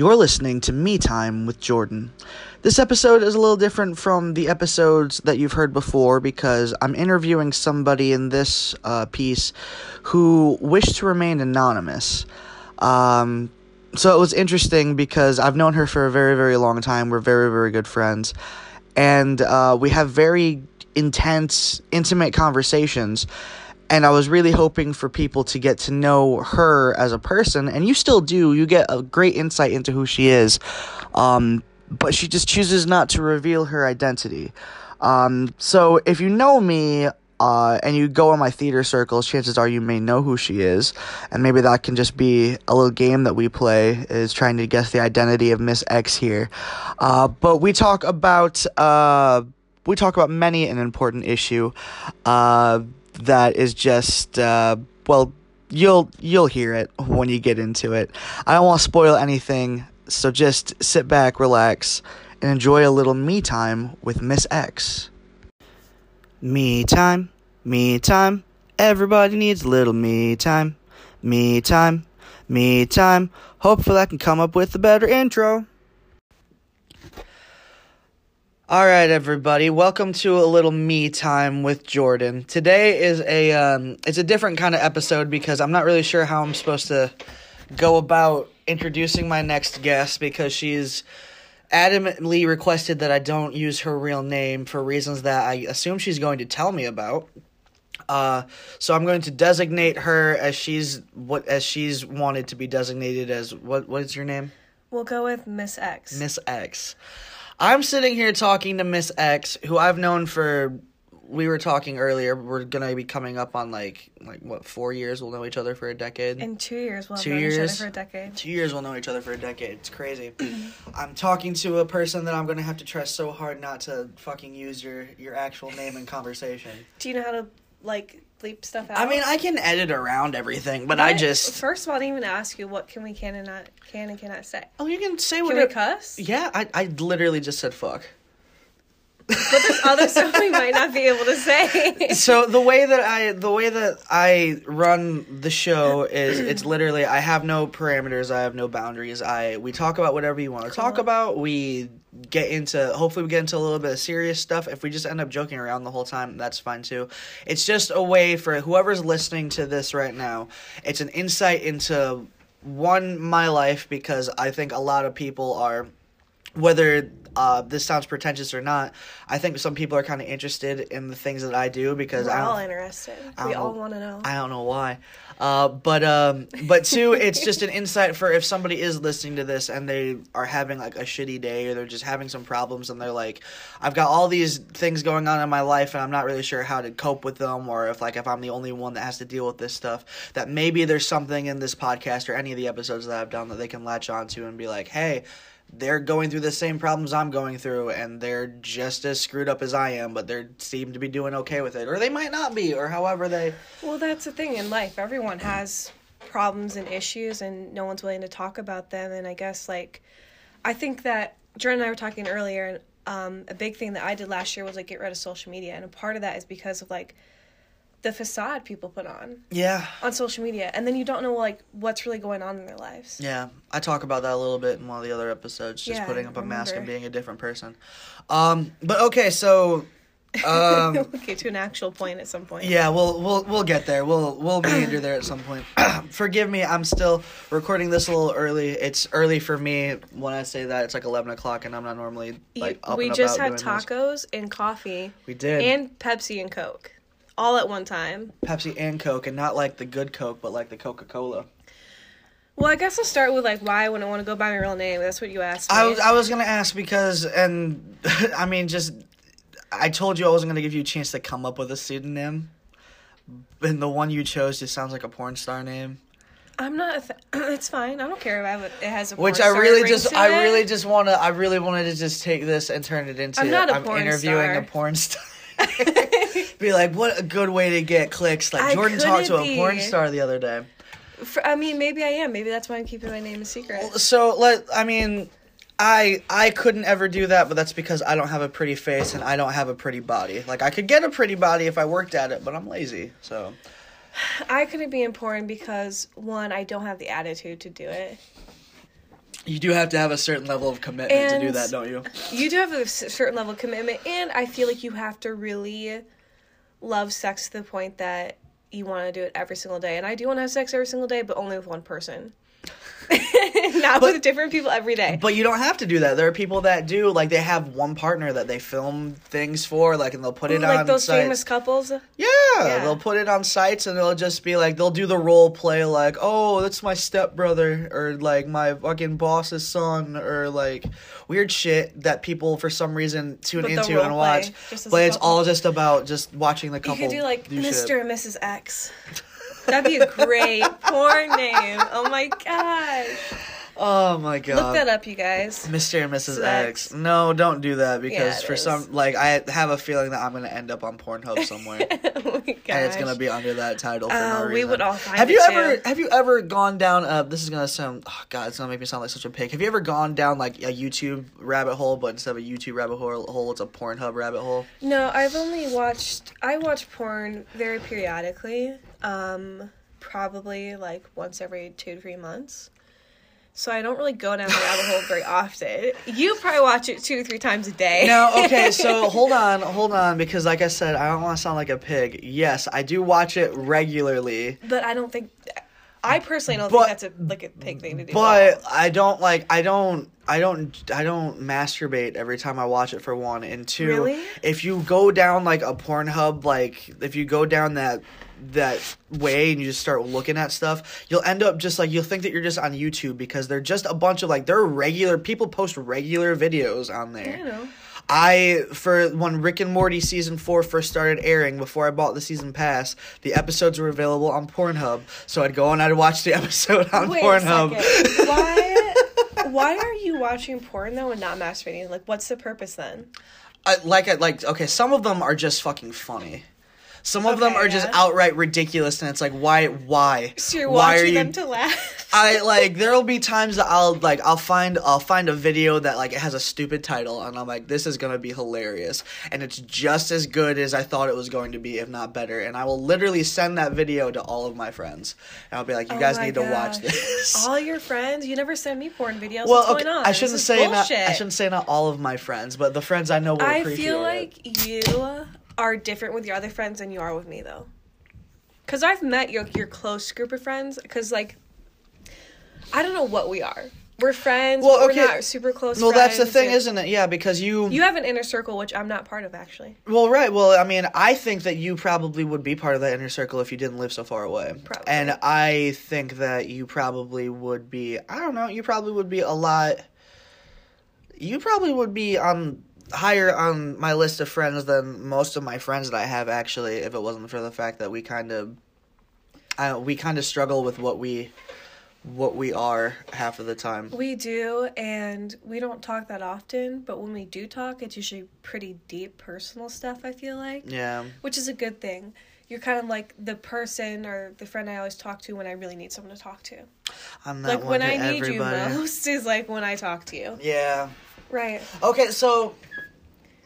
You're listening to Me Time with Jordan. This episode is a little different from the episodes that you've heard before because I'm interviewing somebody in this uh, piece who wished to remain anonymous. Um, so it was interesting because I've known her for a very, very long time. We're very, very good friends. And uh, we have very intense, intimate conversations and I was really hoping for people to get to know her as a person, and you still do. You get a great insight into who she is, um, but she just chooses not to reveal her identity. Um, so if you know me, uh, and you go in my theater circles, chances are you may know who she is, and maybe that can just be a little game that we play is trying to guess the identity of Miss X here. Uh, but we talk about uh, we talk about many an important issue. Uh, that is just uh, well you'll you'll hear it when you get into it. I don't want to spoil anything, so just sit back, relax, and enjoy a little me time with Miss X. Me time, me time. Everybody needs a little me time. Me time, me time. Hopefully I can come up with a better intro. All right, everybody. Welcome to a little me time with Jordan. Today is a um, it's a different kind of episode because I'm not really sure how I'm supposed to go about introducing my next guest because she's adamantly requested that I don't use her real name for reasons that I assume she's going to tell me about. Uh, so I'm going to designate her as she's what as she's wanted to be designated as. What what is your name? We'll go with Miss X. Miss X. I'm sitting here talking to Miss X, who I've known for. We were talking earlier. We're gonna be coming up on like like what four years? We'll know each other for a decade. In two years, we'll Two each years? other for a decade. Two years we'll know each other for a decade. It's crazy. I'm talking to a person that I'm gonna have to try so hard not to fucking use your your actual name in conversation. Do you know how to like bleep stuff out? I mean, I can edit around everything, but I just first of all, I didn't even ask you what can we can and not can and cannot say. oh, you can say what. Can we cuss? Yeah, I I literally just said fuck. But there's other stuff we might not be able to say. so the way that I the way that I run the show is it's literally I have no parameters, I have no boundaries. I we talk about whatever you want to talk about. We get into hopefully we get into a little bit of serious stuff. If we just end up joking around the whole time, that's fine too. It's just a way for whoever's listening to this right now. It's an insight into one my life because I think a lot of people are whether uh, this sounds pretentious or not, I think some people are kind of interested in the things that I do because We're I all interested. I We all want to know. I don't know why. Uh, but um, but two, it's just an insight for if somebody is listening to this and they are having like a shitty day or they're just having some problems and they're like, I've got all these things going on in my life and I'm not really sure how to cope with them or if like if I'm the only one that has to deal with this stuff, that maybe there's something in this podcast or any of the episodes that I've done that they can latch onto and be like, hey. They're going through the same problems I'm going through, and they're just as screwed up as I am, but they seem to be doing okay with it, or they might not be, or however they. Well, that's the thing in life. Everyone has problems and issues, and no one's willing to talk about them. And I guess, like, I think that Jordan and I were talking earlier, and um, a big thing that I did last year was like get rid of social media, and a part of that is because of like the facade people put on Yeah, on social media, and then you don't know like what's really going on in their lives. Yeah, I talk about that a little bit in one of the other episodes, just Yeah, putting up a mask and being a different person. Um, but okay, so um, okay, to an actual point at some point. yeah, we'll we'll we'll get there. We'll we'll meander there at some point. Forgive me, I'm still recording this a little early. It's early for me when I say that. It's like eleven o'clock, and I'm not normally like up we just had doing this. tacos and coffee We did and Pepsi and Coke all at one time. Pepsi and Coke, and not like the good Coke, but like the Coca Cola. Well, I guess I'll start with like why I wouldn't want to go by my real name. That's what you asked me. I was I was gonna ask because, and I mean, just I told you I wasn't gonna give you a chance to come up with a pseudonym, and the one you chose just sounds like a porn star name. I'm not. A th- it's fine. I don't care about it. It has a Which I really just I it. really just wanna I really wanted to just take this and turn it into I'm not a I'm porn interviewing star. a porn star. Be like, what a good way to get clicks. Like I Jordan talked to couldn't a porn star the other day. For, I mean, maybe I am. Maybe that's why I'm keeping my name a secret. So let I mean, I I couldn't ever do that, but that's because I don't have a pretty face and I don't have a pretty body. Like I could get a pretty body if I worked at it, but I'm lazy. So I couldn't be in porn because one, I don't have the attitude to do it. You do have to have a certain level of commitment to do that, don't you? you do have a certain level of commitment, and I feel like you have to really love sex to the point that you want to do it every single day. And I do want to have sex every single day, but only with one person. Not with different people every day. But you don't have to do that. There are people that do. Like they have one partner that they film things for, like, and they'll put it on. like on those sites. famous couples. Yeah, Yeah. they'll put it on sites and they'll just be like, they'll do the role play, like, oh, that's my stepbrother, or like my fucking boss's son, or like weird shit that people for some reason tune But into and watch. But it's couple. all just about just watching the couple. You could do like do Mr. shit. and Mrs. X. That'd be a great porn name. Oh my gosh. Oh my god. Look that up, you guys. Mr. and Mrs. Sex. X. No, don't do that because Yeah, for is. some like I have a feeling that I'm gonna end up on Pornhub somewhere. oh my gosh. and it's gonna be under that title for Uh, no we would all find have you too. ever have you ever gone down? Uh, this is gonna sound oh god, it's gonna make me sound like such a pig. Have you ever gone down like a YouTube rabbit hole, but instead of a YouTube rabbit hole, hole it's a Pornhub rabbit hole? No, I've only watched. I watch porn very periodically. Um, probably like once every two to three months. So I don't really go down the rabbit hole very often. You probably watch it two to three times a day. No, okay, so hold on, hold on, because like I said, I don't want to sound like a pig. Yes, I do watch it regularly. but I don't think. I personally don't But- think that's a like a pig thing to do. But I don't like I don't I don't I don't masturbate every time I watch it for one and two. Really? If you go down like a Pornhub, like if you go down that that way and you just start looking at stuff, you'll end up just like you'll think that you're just on YouTube because they're just a bunch of like they're regular people post regular videos on there. I know. I for when Rick and Morty season four first started airing before I bought the season pass, the episodes were available on Pornhub, so I'd go and I'd watch the episode on Wait Pornhub. Why? Why are you watching porn though and not masturbating? Like, what's the purpose then? I, like I like okay, some of them are just fucking funny. Some of them Okay, are just yeah. outright ridiculous, and it's like, why, why, So you're why watching are you? them to laugh. I like there'll be times that I'll like I'll find I'll find a video that like it has a stupid title and I'm like this is gonna be hilarious and it's just as good as I thought it was going to be if not better and I will literally send that video to all of my friends and I'll be like you Oh guys need to watch this. All your friends, you never send me porn videos. well, What's okay, going on? I shouldn't say not. I shouldn't say not all of my friends, but the friends I know will I appreciate I feel it. like you are different with your other friends than you are with me, though. Because I've met your your close group of friends. Because like, I don't know what we are. We're friends. Well, okay. We're not super close. Well, that's the thing, isn't it? Yeah, because you You have an inner circle, which I'm not part of, actually. Well, right. Well, I mean, I think that you probably would be part of that inner circle if you didn't live so far away. Probably. And I think that you probably would be, I don't know, you probably would be a lot, you probably would be on higher on my list of friends than most of my friends that I have actually if it wasn't for the fact that we kind of I we kind of struggle with what we what we are half of the time. We do, and we don't talk that often. But when we do talk, it's usually pretty deep, personal stuff. I feel like. Yeah. which is a good thing. You're kind of like the person or the friend I always talk to when I really need someone to talk to. I'm that Like when I need everybody. you most is like when I talk to you. Yeah. Right. Okay, so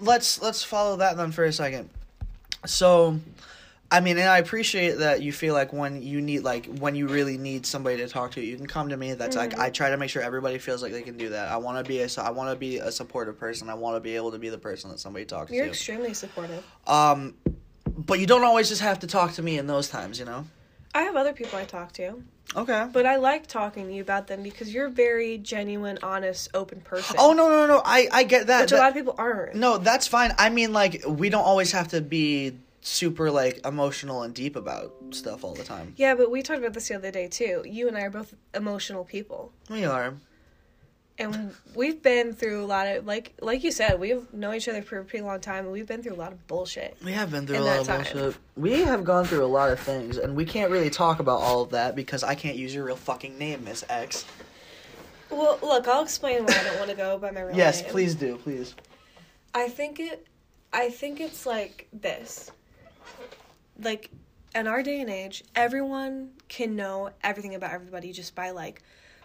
let's let's follow that then for a second. So, I mean, and I appreciate that you feel like when you need like when you really need somebody to talk to, you can come to me. That's Mm-hmm. like I try to make sure everybody feels like they can do that. I want to be a I want to be a supportive person. I want to be able to be the person that somebody talks to. You're to. extremely supportive. Um, but you don't always just have to talk to me in those times, you know. I have other people I talk to, Okay. but I like talking to you about them because you're a very genuine, honest, open person. Oh no no no! I I get that. which a lot of people aren't. No, that's fine. I mean, like, we don't always have to be super like emotional and deep about stuff all the time. Yeah, but we talked about this the other day too. You and I are both emotional people. We are. And we've been through a lot of like like you said, we've known each other for a pretty long time and we've been through a lot of bullshit. We have been through a lot of time. bullshit. We have gone through a lot of things, and we can't really talk about all of that because I can't use your real fucking name, Miss X. Well, look, I'll explain why I don't want to go by my real name. yes, name. please do, please. I think it I think it's like this. Like in our day and age, everyone can know everything about everybody just by like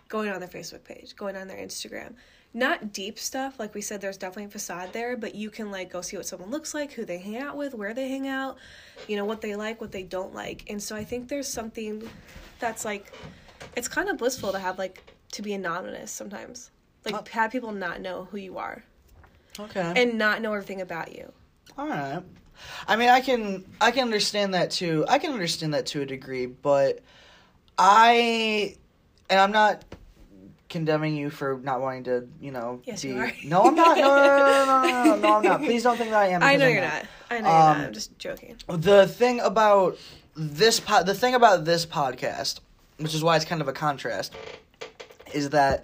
going on their Facebook page, going on their Instagram. Not deep stuff, like we said there's definitely a facade there, but you can like go see what someone looks like, who they hang out with, where they hang out, you know, what they like, what they don't like. And so I think there's something that's like it's kind of blissful to have like to be anonymous sometimes. Like Oh. have people not know who you are Okay. and not know everything about you. All right. I mean, I can I can understand that too. I can understand that to a degree, but I and I'm not condemning you for not wanting to, you know, Yes, be. you are. No, I'm not. No, no, no, no, no, no, I'm not. Please don't think that I am. I know I'm you're not. I know you're Um, not. I'm just joking. the thing about this po- the thing about this podcast which is why it's kind of a contrast is that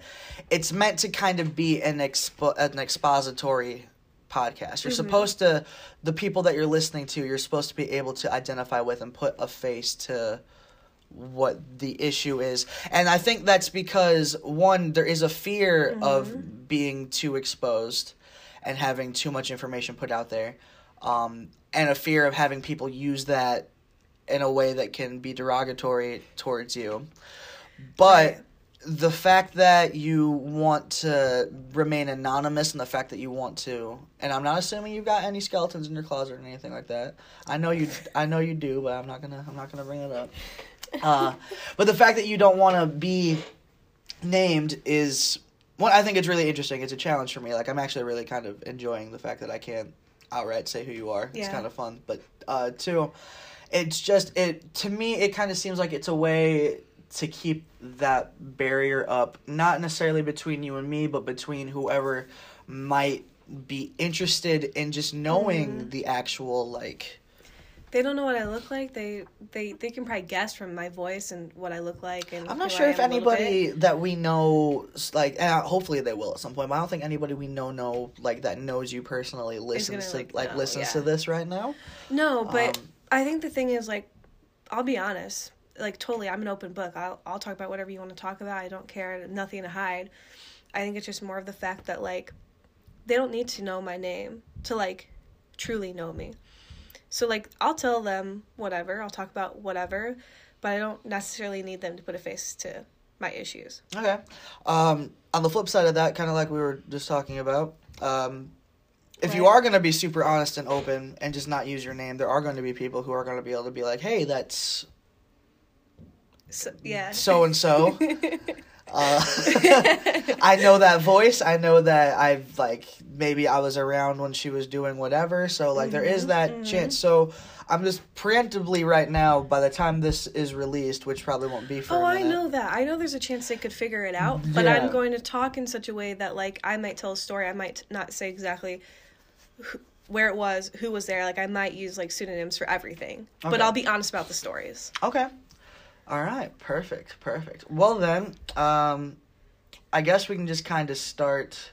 it's meant to kind of be an expo- an expository podcast you're supposed to the people that you're listening to you're supposed to be able to identify with and put a face to what the issue is. And i think that's because one there is a fear of being too exposed and having too much information put out there um, and a fear of having people use that in a way that can be derogatory towards you. But Right. the fact that you want to remain anonymous and the fact that you want to and i'm not assuming you've got any skeletons in your closet or anything like that. I know you i know you do but i'm not gonna i'm not gonna bring it up uh, but the fact that you don't want to be named is one i think it's really interesting. It's a challenge for me. Like i'm actually really kind of enjoying the fact that i can't outright say who you are. It's kind of fun. But uh two it's just it to me it kind of seems like it's a way to keep that barrier up not necessarily between you and me but between whoever might be interested in just knowing Mm-hmm. the actual like They don't know what I look like. They they they can probably guess from my voice and what I look like. And I'm not sure if am a little anybody that we know, like, uh, hopefully they will at some point. But I don't think anybody we know know like that knows you personally listens gonna, to like, like know, listens yeah. to this right now. No, but Um, I think the thing is like, I'll be honest. Like totally, I'm an open book. I'll I'll talk about whatever you want to talk about. I don't care. Nothing to hide. I think it's just more of the fact that like, they don't need to know my name to like, truly know me. So like, I'll tell them whatever. I'll talk about whatever, but I don't necessarily need them to put a face to my issues. Okay. Um, on the flip side of that, kind of like we were just talking about, um, if you are going to be super honest and open and just not use your name, there are going to be people who are going to be able to be like, "Hey, that's So, yeah. so and so." Uh, I know that voice. I know that I've like maybe I was around when she was doing whatever. So like there is that chance. So I'm just preemptively right now. By the time this is released, which probably won't be for. Oh, I know that. I know there's a chance they could figure it out, but Yeah. I'm going to talk in such a way that, like, I might tell a story. I might not say exactly who, where it was, who was there. Like, I might use like pseudonyms for everything, but I'll be honest about the stories. Okay. All right. Perfect. Perfect. Well then, um, I guess we can just kind of start.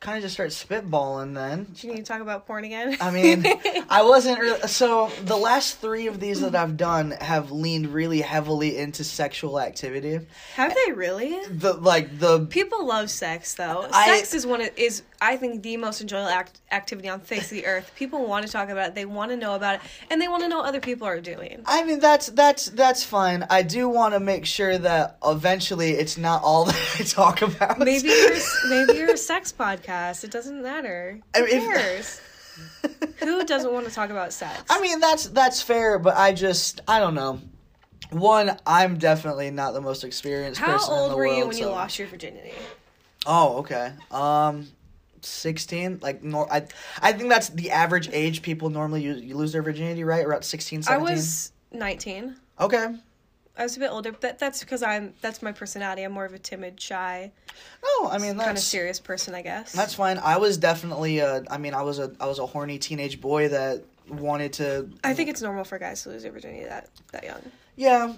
Kind of just start spitballing then. Do you need to talk about porn again? I mean, I wasn't really. So the last three of these that I've done have leaned really heavily into sexual activity. have they really? The like the People love sex, though. I- sex is one of, is I think the most enjoyable act, activity on the face of the earth. People want to talk about it. They want to know about it, and they want to know what other people are doing. I mean that's that's that's fine. I do want to make sure that eventually it's not all that I talk about. Maybe you're maybe you're a sex podcast. It doesn't matter. I Who mean, if- cares? Who doesn't want to talk about sex? I mean that's that's fair, but I just I don't know. One, I'm definitely not the most experienced how person in old the were world. you when you lost your virginity? Oh, okay. Um, sixteen. Like, nor I, I think that's the average age people normally use, you lose their virginity, right? Around 16, 17? I was 19. Okay. I was a bit older, but that's because I'm that's my personality. I'm more of a timid, shy, No, I mean that's, kind of serious person, I guess. that's fine. I was definitely a. I mean, I was a I was a horny teenage boy that wanted to. I think it's normal for guys to lose their virginity that that young. Yeah.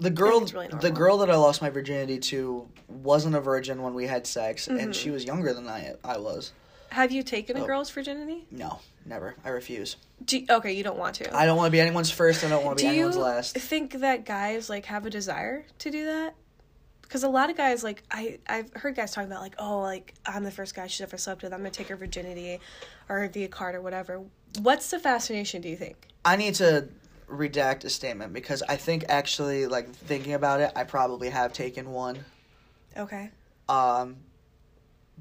The girl really the girl that I lost my virginity to wasn't a virgin when we had sex, Mm-hmm. and she was younger than I I was. Have you taken a Oh. girl's virginity? No, never. I refuse. Do okay, you don't want to. I don't want to be anyone's first. I don't want to do be you anyone's last. I think that guys like have a desire to do that? Because a lot of guys like I I've heard guys talking about like oh like I'm the first guy she's ever slept with. I'm gonna take her virginity, or V card or whatever. What's the fascination? Do you think? I need to redact a statement because I think actually, like thinking about it, I probably have taken one. Okay. Um,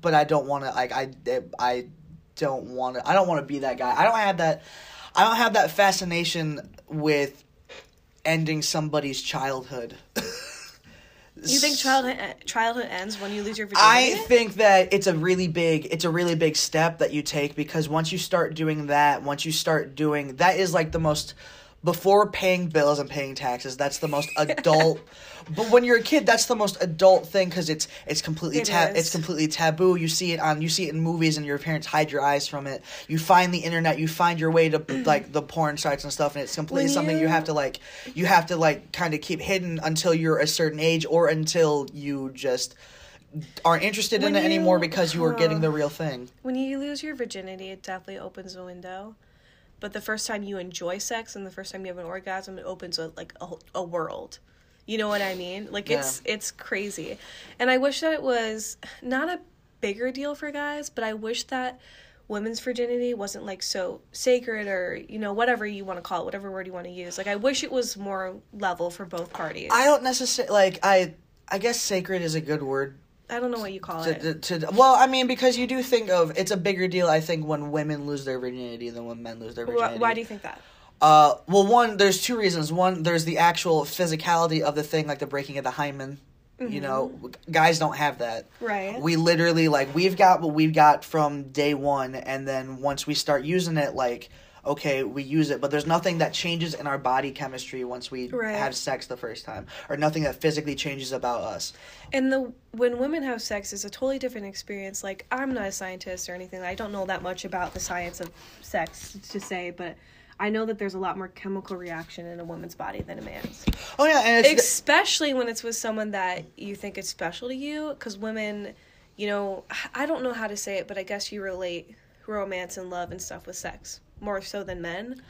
but I don't want to. Like I, eh, I don't want to. I don't want to be that guy. I don't have that. I don't have that fascination with ending somebody's childhood. You think childhood eh, childhood ends when you lose your virginity? I think that it's a really big it's a really big step that you take because once you start doing that, once you start doing that is like the most before paying bills and paying taxes, that's the most adult. but when you're a kid, that's the most adult thing because it's it's completely It ta- it's completely taboo. You see it on you see it in movies, and your parents hide your eyes from it. You find the internet, you find your way to like the porn sites and stuff, and it's completely something you have to like you have to like kind of keep hidden until you're a certain age or until you just aren't interested in When it anymore because you were getting the real thing. when you lose your virginity, it definitely opens a window. But the first time you enjoy sex and the first time you have an orgasm, it opens a, like a, a world. You know what I mean? Like it's it's crazy. And I wish that it was not a bigger deal for guys, but I wish that women's virginity wasn't like so sacred or you know whatever you want to call it, whatever word you want to use. Like I wish it was more level for both parties. I don't necessarily like I. I guess sacred is a good word I don't know what you call to, it. to, to well, I mean, because you do think of it's a bigger deal. I think when women lose their virginity than when men lose their virginity. why do you think that? Uh, well, one, there's two reasons. One, there's the actual physicality of the thing, like the breaking of the hymen. You know, guys don't have that. Right. We literally like we've got what we've got from day one, and then once we start using it, like okay, we use it, but there's nothing that changes in our body chemistry once we Right. have sex the first time, or nothing that physically changes about us. And the when women have sex is a totally different experience. Like I'm not a scientist or anything. I don't know that much about the science of sex to say, but I know that there's a lot more chemical reaction in a woman's body than a man's. Oh yeah, and it's Especially when it's with someone that you think is special to you cuz women, you know, I don't know how to say it, but I guess you relate romance and love and stuff with sex more so than men.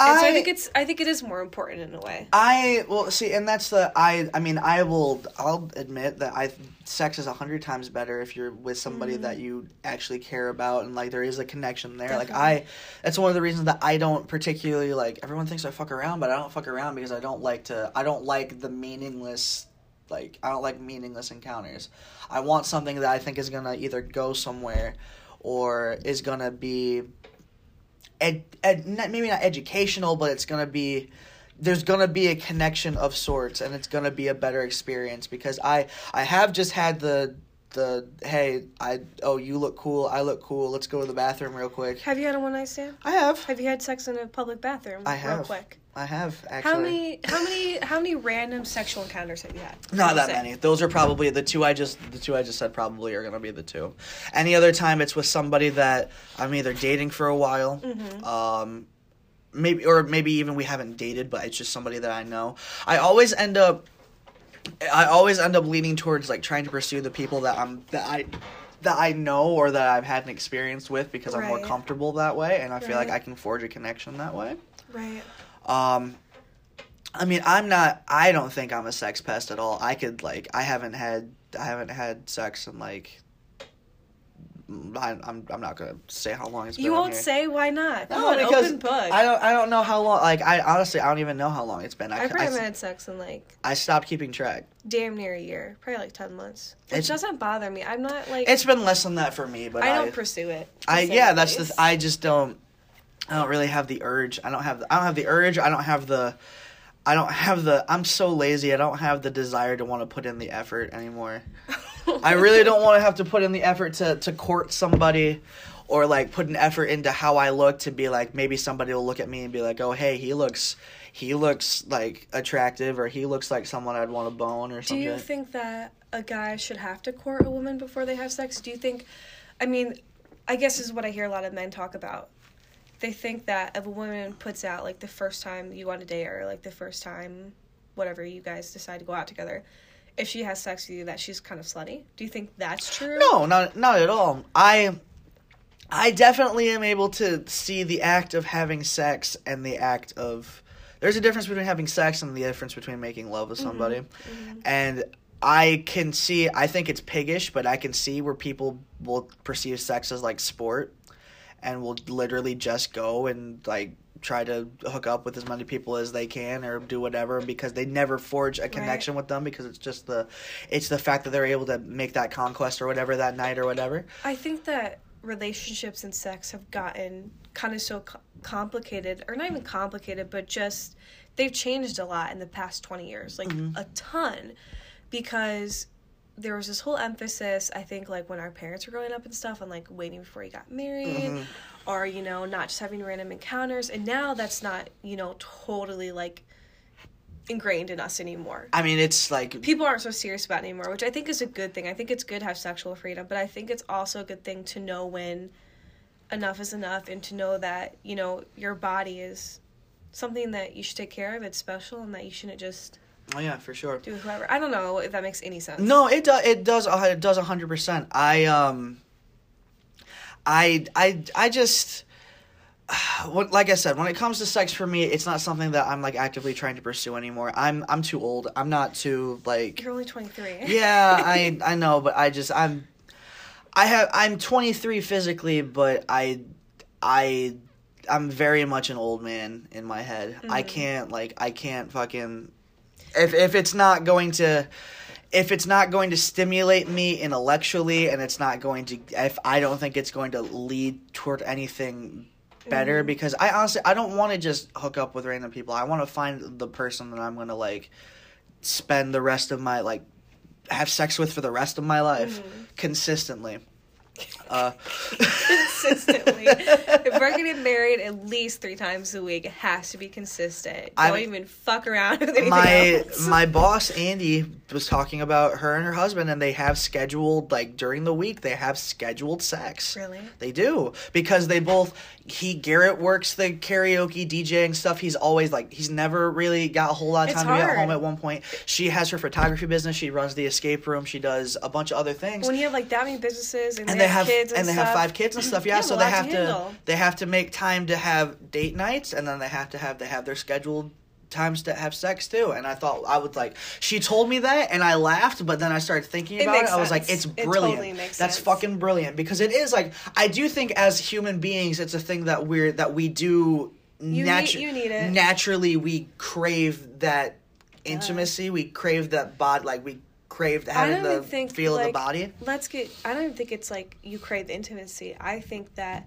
And so I think it's I think it is more important in a way. I well see, and that's the I. I mean, I will. I'll admit that I sex is a hundred times better if you're with somebody that mm. you actually care about and like there is a connection there. Like I, that's one of the reasons that I don't particularly like. Everyone thinks I fuck around, but I don't fuck around because I don't like to. I don't like the meaningless. Like I don't like meaningless encounters. I want something that I think is gonna either go somewhere, or is gonna be ed, ed maybe not educational, but it's gonna be there's gonna be a connection of sorts, and it's gonna be a better experience because I I have just had the the hey I oh you look cool I look cool let's go to the bathroom real quick. Have you had a one night stand? I have Have you had sex in a public bathroom? I Real have. quick. I have actually How many how many how many random sexual encounters have you had? Not that Say. many. Those are probably the two I just the two I just said probably are gonna be the two. Any other time it's with somebody that I'm either dating for a while, um, maybe or maybe even we haven't dated, but it's just somebody that I know. I always end up, I always end up leaning towards like trying to pursue the people that I'm that I. That I know or that I've had an experience with because I'm more comfortable that way, and I feel like I can forge a connection that way. Right. Um, I mean, I'm not. I don't think I'm a sex pest at all. I could like. I haven't had. I haven't had sex in like. I, I'm. I'm not gonna say how long it's been. You won't say why not? No, because open book. I don't. I don't know how long. Like I honestly, I don't even know how long it's been. I, I probably I, haven't had sex in like I stopped keeping track. damn near a year, probably like ten months. It doesn't bother me. I'm not like It's been less than that for me, but I I. don't pursue it. I yeah, that's the. I just don't. I don't really have the urge. I don't have. The, I don't have the urge. I don't have the. I don't have the. I'm so lazy. I don't have the desire to want to put in the effort anymore. I really don't want to have to put in the effort to to court somebody, or like put an effort into how I look to be like maybe somebody will look at me and be like, oh hey, he looks. He looks like attractive, or he looks like someone I'd want to bone, or something." Do you think that a guy should have to court a woman before they have sex? Do you think? I mean, I guess is what I hear a lot of men talk about. They think that if a woman puts out like the first time you want to date or like the first time, whatever you guys decide to go out together, if she has sex with you, that she's kind of slutty. Do you think that's true? No, not not at all. I I definitely am able to see the act of having sex and the act of there's a difference between having sex and the difference between making love with somebody. Mm-hmm. Mm-hmm. And I can see I think it's piggish, but I can see where people will perceive sex as like sport and will literally just go and like try to hook up with as many people as they can or do whatever because they never forge a connection with them because it's just the it's the fact that they're able to make that conquest or whatever that night or whatever. I think that relationships and sex have gotten kind of so complicated, or not even complicated, but just they've changed a lot in the past 20 years, like mm-hmm. a ton. because there was this whole emphasis i think like when our parents were growing up and stuff on like waiting before you got married Mm-hmm. or you know not just having random encounters and now that's not you know totally like ingrained in us anymore I mean, it's like people aren't so serious about it anymore which i think is a good thing i think it's good to have sexual freedom but i think it's also a good thing to know when enough is enough and to know that you know your body is something that you should take care of it's special and that you shouldn't just oh yeah, for sure. do whoever i don't know if that makes any sense No, it does. It does. It does hundred percent. I um. I I I just. What, like I said, when it comes to sex for me, it's not something that I'm like actively trying to pursue anymore. I'm I'm too old. I'm not too like you're only 23 yeah, I I know, but I just I'm I have I'm 23 physically, but I I I'm very much an old man in my head. I can't like I can't fucking if if it's not going to if it's not going to stimulate me intellectually and it's not going to if I don't think it's going to lead toward anything better mm-hmm. because I honestly I don't want to just hook up with random people. I want to find the person that I'm going to like spend the rest of my like have sex with for the rest of my life mm-hmm. consistently. Uh, consistently. if we're getting married at least three times a week, it has to be consistent. Don't I'm- even fuck around with anything my else. my boss Andy was talking about her and her husband, and they have scheduled like during the week they have scheduled sex. Really? They do because they both he Garrett works the karaoke DJing stuff. He's always like he's never really got a whole lot of time to be at home at one point. She has her photography business. She runs the escape room. She does a bunch of other things. when you have like that many businesses and, and they have kids and, and they have five kids and stuff. you Yeah, so they lot to have to they have to make time to have date nights, and then they have to have they have their scheduled times to have sex too. And I thought I would like she told me that, and I laughed, but then I started thinking It about it. makes I was like, sense. it's It brilliant. totally makes That's sense. fucking brilliant because it is like I do think as human beings, it's a thing that we're that we do. You natu- need- you need it. Naturally, we crave that intimacy. We crave that bod. Like we crave I having the think feel of the like, body. Let's get. I don't even think it's like you crave intimacy. I think that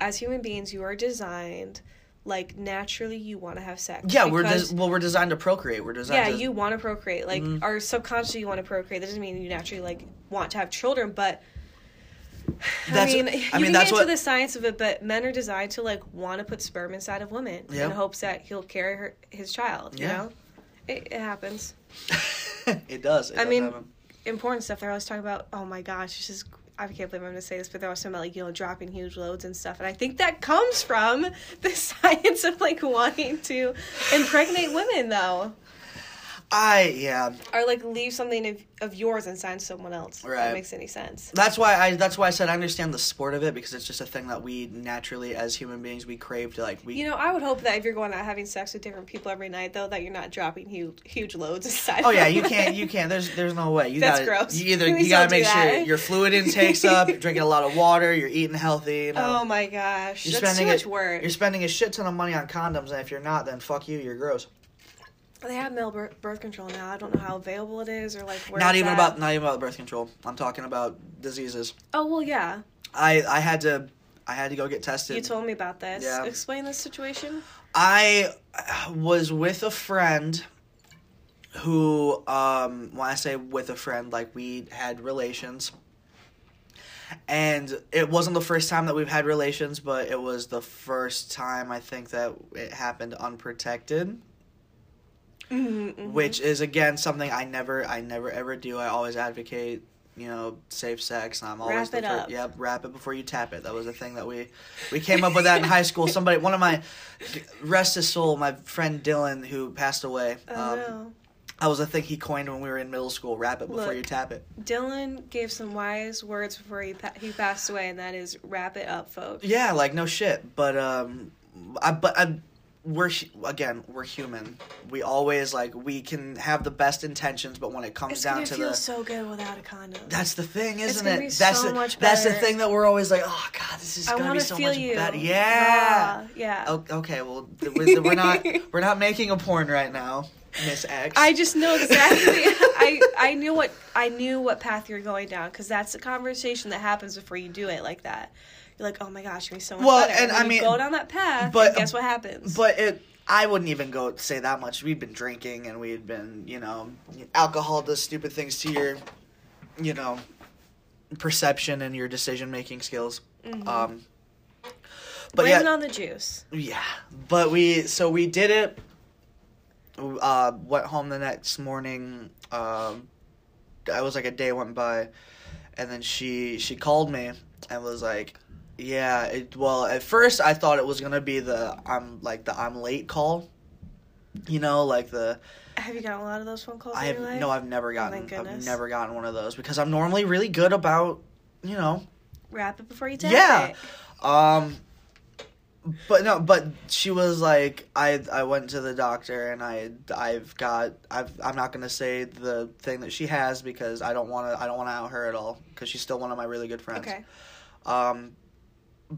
as human beings, you are designed like naturally. You want to have sex. Yeah, we're des- well, we're designed to procreate. We're designed. yeah, to, you want to procreate. Like, Mm-hmm. or subconsciously you want to procreate. That doesn't mean you naturally like want to have children, but. I That's- mean, I you mean, can that's get into what- the science of it, but men are designed to like want to put sperm inside of women Yeah. in hopes that he'll carry her, his child. You know, it, it happens. it does. It I does mean, happen. important stuff. They're always talking about. Oh my gosh, it's just. I can't believe I'm going to say this, but they're always talking about like you know dropping huge loads and stuff, and I think that comes from the science of like wanting to impregnate women, though, I yeah. or like leave something of, of yours inside someone else. If Right. that makes any sense. That's why I. That's why I said I understand the sport of it because it's just a thing that we naturally, as human beings, we crave to like. We You know, I would hope that if you're going out having sex with different people every night, though, that you're not dropping huge huge loads inside. Oh yeah, you can't. You can't. There's there's no way. You That's gotta, gross. You either Please you gotta make sure your fluid intake's up, you're drinking a lot of water, you're eating healthy. You know, Oh my gosh, you're that's too spending much a, work. You're spending a shit ton of money on condoms, and if you're not, then fuck you. You're gross. They have male birth, control now. I don't know how available it is or like where. not even at. about not even about birth control. I'm talking about diseases. Oh well, yeah. I I had to I had to go get tested. You told me about this. Yeah. Explain this situation. I was with a friend who, um, when I say with a friend, like we had relations. And it wasn't the first time that we've had relations, but it was the first time I think that it happened unprotected. Mm-hmm, Which is again something I never I never ever do. I always advocate, you know, safe sex I'm always Wrap the it up. Yep, wrap it before you tap it. That was a thing that we we came up with that in high school. Somebody one of my rest his soul, my friend Dylan who passed away. Oh um, no. That was a thing he coined when we were in middle school. Wrap it before Look. you tap it. Dylan gave some wise words before he pa- he passed away, and that is wrap it up, folks. Yeah, like no shit. But um, I but I, we're again we're human. We always like we can have the best intentions, but when it comes It's down to feel the so good without a condom. That's the thing, isn't it? that's so the, That's the thing that we're always like, oh god, this is I gonna be so much you. better. Yeah. Ah, yeah. O- Okay, well, th- we're, we're not we're not making a porn right now, Miss X. I just know exactly. I I knew what I knew what path you're going down because that's the conversation that happens before you do it like that. You're like, oh my gosh, you're so much Well, better. and I you mean- go down that path. but- and guess what happens? but it I wouldn't even go say that much. We'd been drinking and we'd been, you know, alcohol does stupid things to your, you know, perception and your decision making skills. Mhm. Um, but Blame yeah, on the juice. yeah. But we so we did it. Uh, went home the next morning. Um, I was like a day went by, and then she she called me and was like, "Yeah, it, well, at first I thought it was gonna be the I'm like the I'm late call, you know, like the Have you gotten a lot of those phone calls I in have your life? no, I've never my gotten I've never gotten one of those because I'm normally really good about, you know, Wrap it before you tap Yeah. it. Yeah, um, but no, but she was like, I I went to the doctor and I I've got I've I'm not gonna say the thing that she has because I don't want to I don't want to out her at all because she's still one of my really good friends. Okay. Um,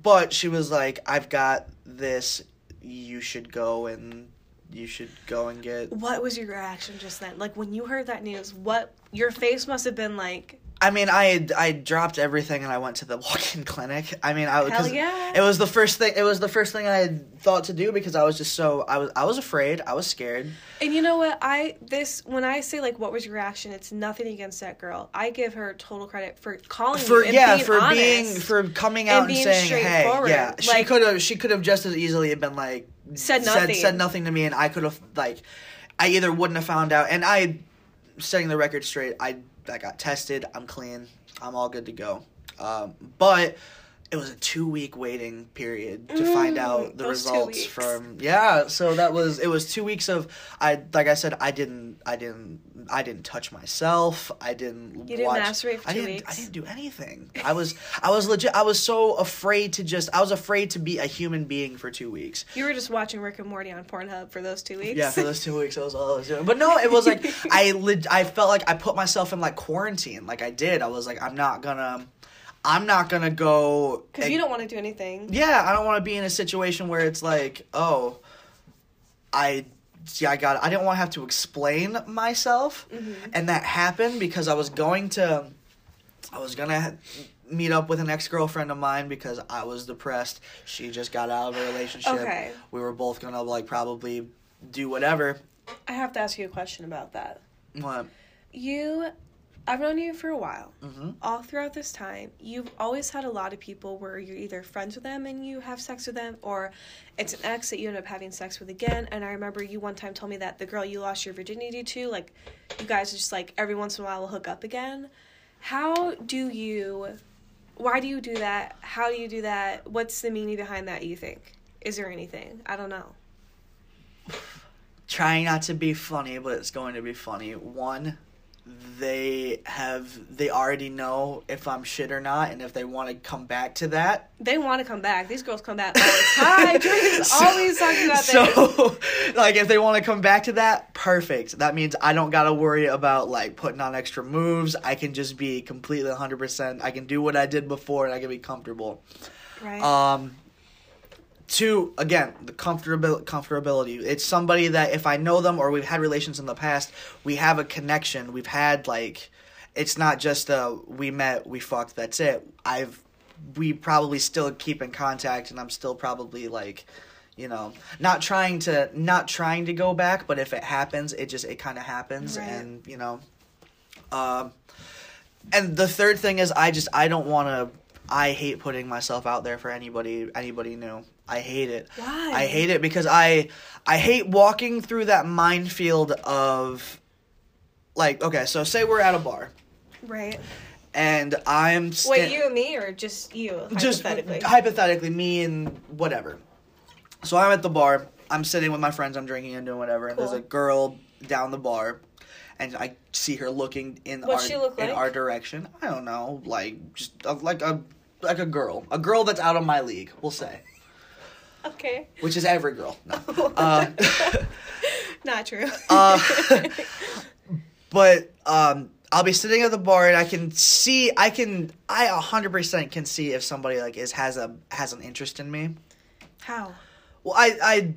but she was like, I've got this. You should go and you should go and get. What was your reaction just then? Like when you heard that news, what your face must have been like? I mean, I had, I dropped everything and I went to the walk-in clinic. I mean, I Hell yeah. it was the first thing. It was the first thing I had thought to do because I was just so I was I was afraid. I was scared. And you know what? I this when I say like what was your reaction, it's nothing against that girl. I give her total credit for calling For and yeah, being for honest. being for coming out and, being saying, "Hey, yeah." She could have she could have just as easily have been like Said said, said nothing to me, and I could have like I either wouldn't have found out, and I setting the record straight. I I got tested. I'm clean. I'm all good to go. Um, but it was a two week waiting period to find Mm, out the results from yeah. So that was it was two weeks of I like I said I didn't I didn't I didn't touch myself. I didn't You didn't watch, masturbate for I two didn't, weeks? I didn't do anything. I was I was legit. I was so afraid to just. I was afraid to be a human being for two weeks. You were just watching Rick and Morty on Pornhub for those two weeks. Yeah, for those two weeks, that was all I was doing. But no, it was like I leg- I felt like I put myself in like quarantine. Like I did. I was like, I'm not gonna, I'm not gonna go. because you don't want to do anything. Yeah, I don't want to be in a situation where it's like, oh, I. Yeah, I got. I didn't want to have to explain myself, mm-hmm. and that happened because I was going to. I was gonna meet up with an ex girlfriend of mine because I was depressed. She just got out of a relationship. Okay. We were both gonna like probably do whatever. I have to ask you a question about that. What? You, I've known you for a while. hmm All throughout this time, you've always had a lot of people where you're either friends with them and you have sex with them, or it's an ex that you end up having sex with again. And I remember you one time told me that the girl you lost your virginity to, like, you guys are just like every once in a while will hook up again. How do you? Why do you do that? How do you do that? What's the meaning behind that? You think? Is there anything? I don't know. Trying not to be funny, but it's going to be funny. One, they have they already know if I'm shit or not, and if they want to come back to that. They want to come back. These girls come back all the time. Jordan's So- always talking about this. So, like, if they want to come back to that, perfect. That means I don't gotta worry about like putting on extra moves. I can just be completely 100. percent I can do what I did before, and I can be comfortable. Right. Um, two again, the comfortabil- comfortability. It's somebody that if I know them or we've had relations in the past, we have a connection. We've had like, it's not just a we met, we fucked, that's it. I've we probably still keep in contact, and I'm still probably like. You know, not trying to not trying to go back, but if it happens, it just it kind of happens, Right. and you know, um, and the third thing is I just I don't want to. I hate putting myself out there for anybody anybody new. I hate it. Why? I hate it because I I hate walking through that minefield of like okay, so say we're at a bar right. and I'm sta- Wait, you and me, or just you? just hypothetically. hypothetically me and whatever. So I'm at the bar. I'm sitting with my friends. I'm drinking and doing whatever. And there's a girl down the bar, and I see her looking in What's our look in our direction. I don't know, like just like a like a girl, a girl that's out of my league. We'll say, okay. which is every girl. No. Uh, Not true. uh, but um, I'll be sitting at the bar and I can see, I can, I hundred percent can see if somebody like is has a has an interest in me. How? Well, I, I,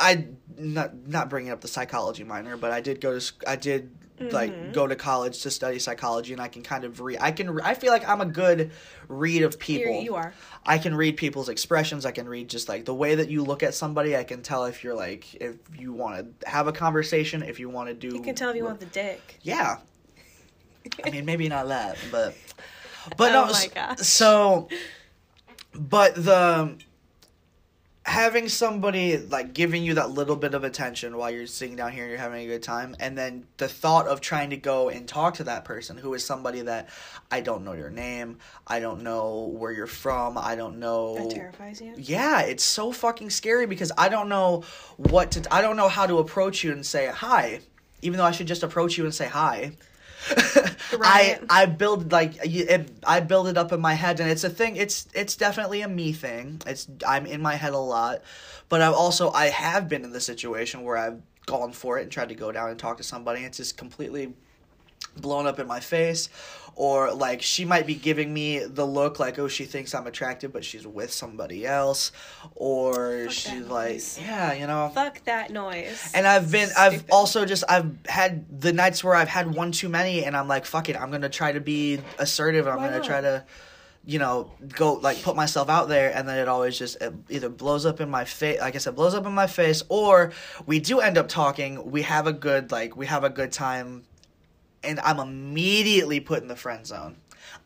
I, not not bringing up the psychology minor, but I did go to, I did like mm-hmm. go to college to study psychology and I can kind of read I can I feel like I'm a good read of people. You're, you are. I can read people's expressions. I can read just like the way that you look at somebody. I can tell if you're like if you want to have a conversation, if you want to do You can tell if you want the dick. Yeah. I mean, maybe not that, but but Oh no. my gosh. So, but the having somebody like giving you that little bit of attention while you're sitting down here and you're having a good time, and then the thought of trying to go and talk to that person who is somebody that I don't know your name, I don't know where you're from, I don't know. That terrifies you. Yeah, it's so fucking scary because I don't know what to. I don't know how to approach you and say hi, even though I should just approach you and say hi. I Right. I build like it, I build it up in my head, and it's a thing. It's it's definitely a me thing. It's I'm in my head a lot, but I've also I have been in the situation where I've gone for it and tried to go down and talk to somebody. And it's just completely blown up in my face or like she might be giving me the look like oh she thinks i'm attractive but she's with somebody else or Fuck she's like noise. yeah you know Fuck that noise. and i've been i've also just i've had the nights where i've had one too many and i'm like fuck it i'm gonna try to be assertive i'm gonna not? try to you know go like put myself out there and then it always just it either blows up in my face like i said blows up in my face or we do end up talking we have a good like we have a good time and i'm immediately put in the friend zone.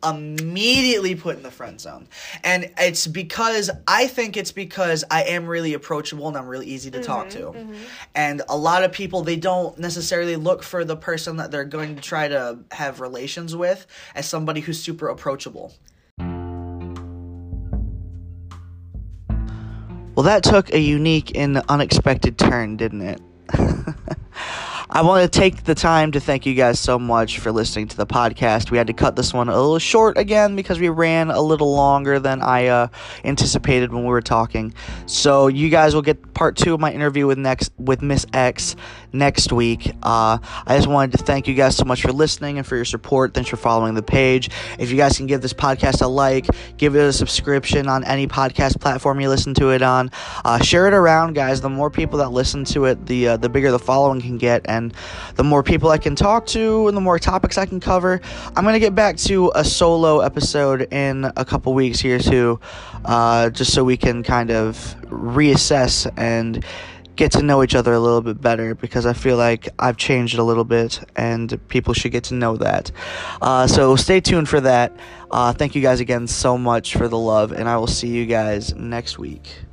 Immediately put in the friend zone. And it's because i think it's because i am really approachable and i'm really easy to talk mm-hmm, to. Mm-hmm. and a lot of people they don't necessarily look for the person that they're going to try to have relations with as somebody who's super approachable. Well, that took a unique and unexpected turn, didn't it? I want to take the time to thank you guys so much for listening to the podcast. We had to cut this one a little short again because we ran a little longer than I uh, anticipated when we were talking. So you guys will get part two of my interview with next with Miss X next week. Uh, I just wanted to thank you guys so much for listening and for your support. Thanks for following the page. If you guys can give this podcast a like, give it a subscription on any podcast platform you listen to it on. Uh, share it around, guys. The more people that listen to it, the uh, the bigger the following can get, and the more people I can talk to, and the more topics I can cover. I'm gonna get back to a solo episode in a couple weeks here too, uh, just so we can kind of reassess and get to know each other a little bit better because I feel like I've changed a little bit and people should get to know that. Uh, so stay tuned for that. Uh, thank you guys again so much for the love, and I will see you guys next week.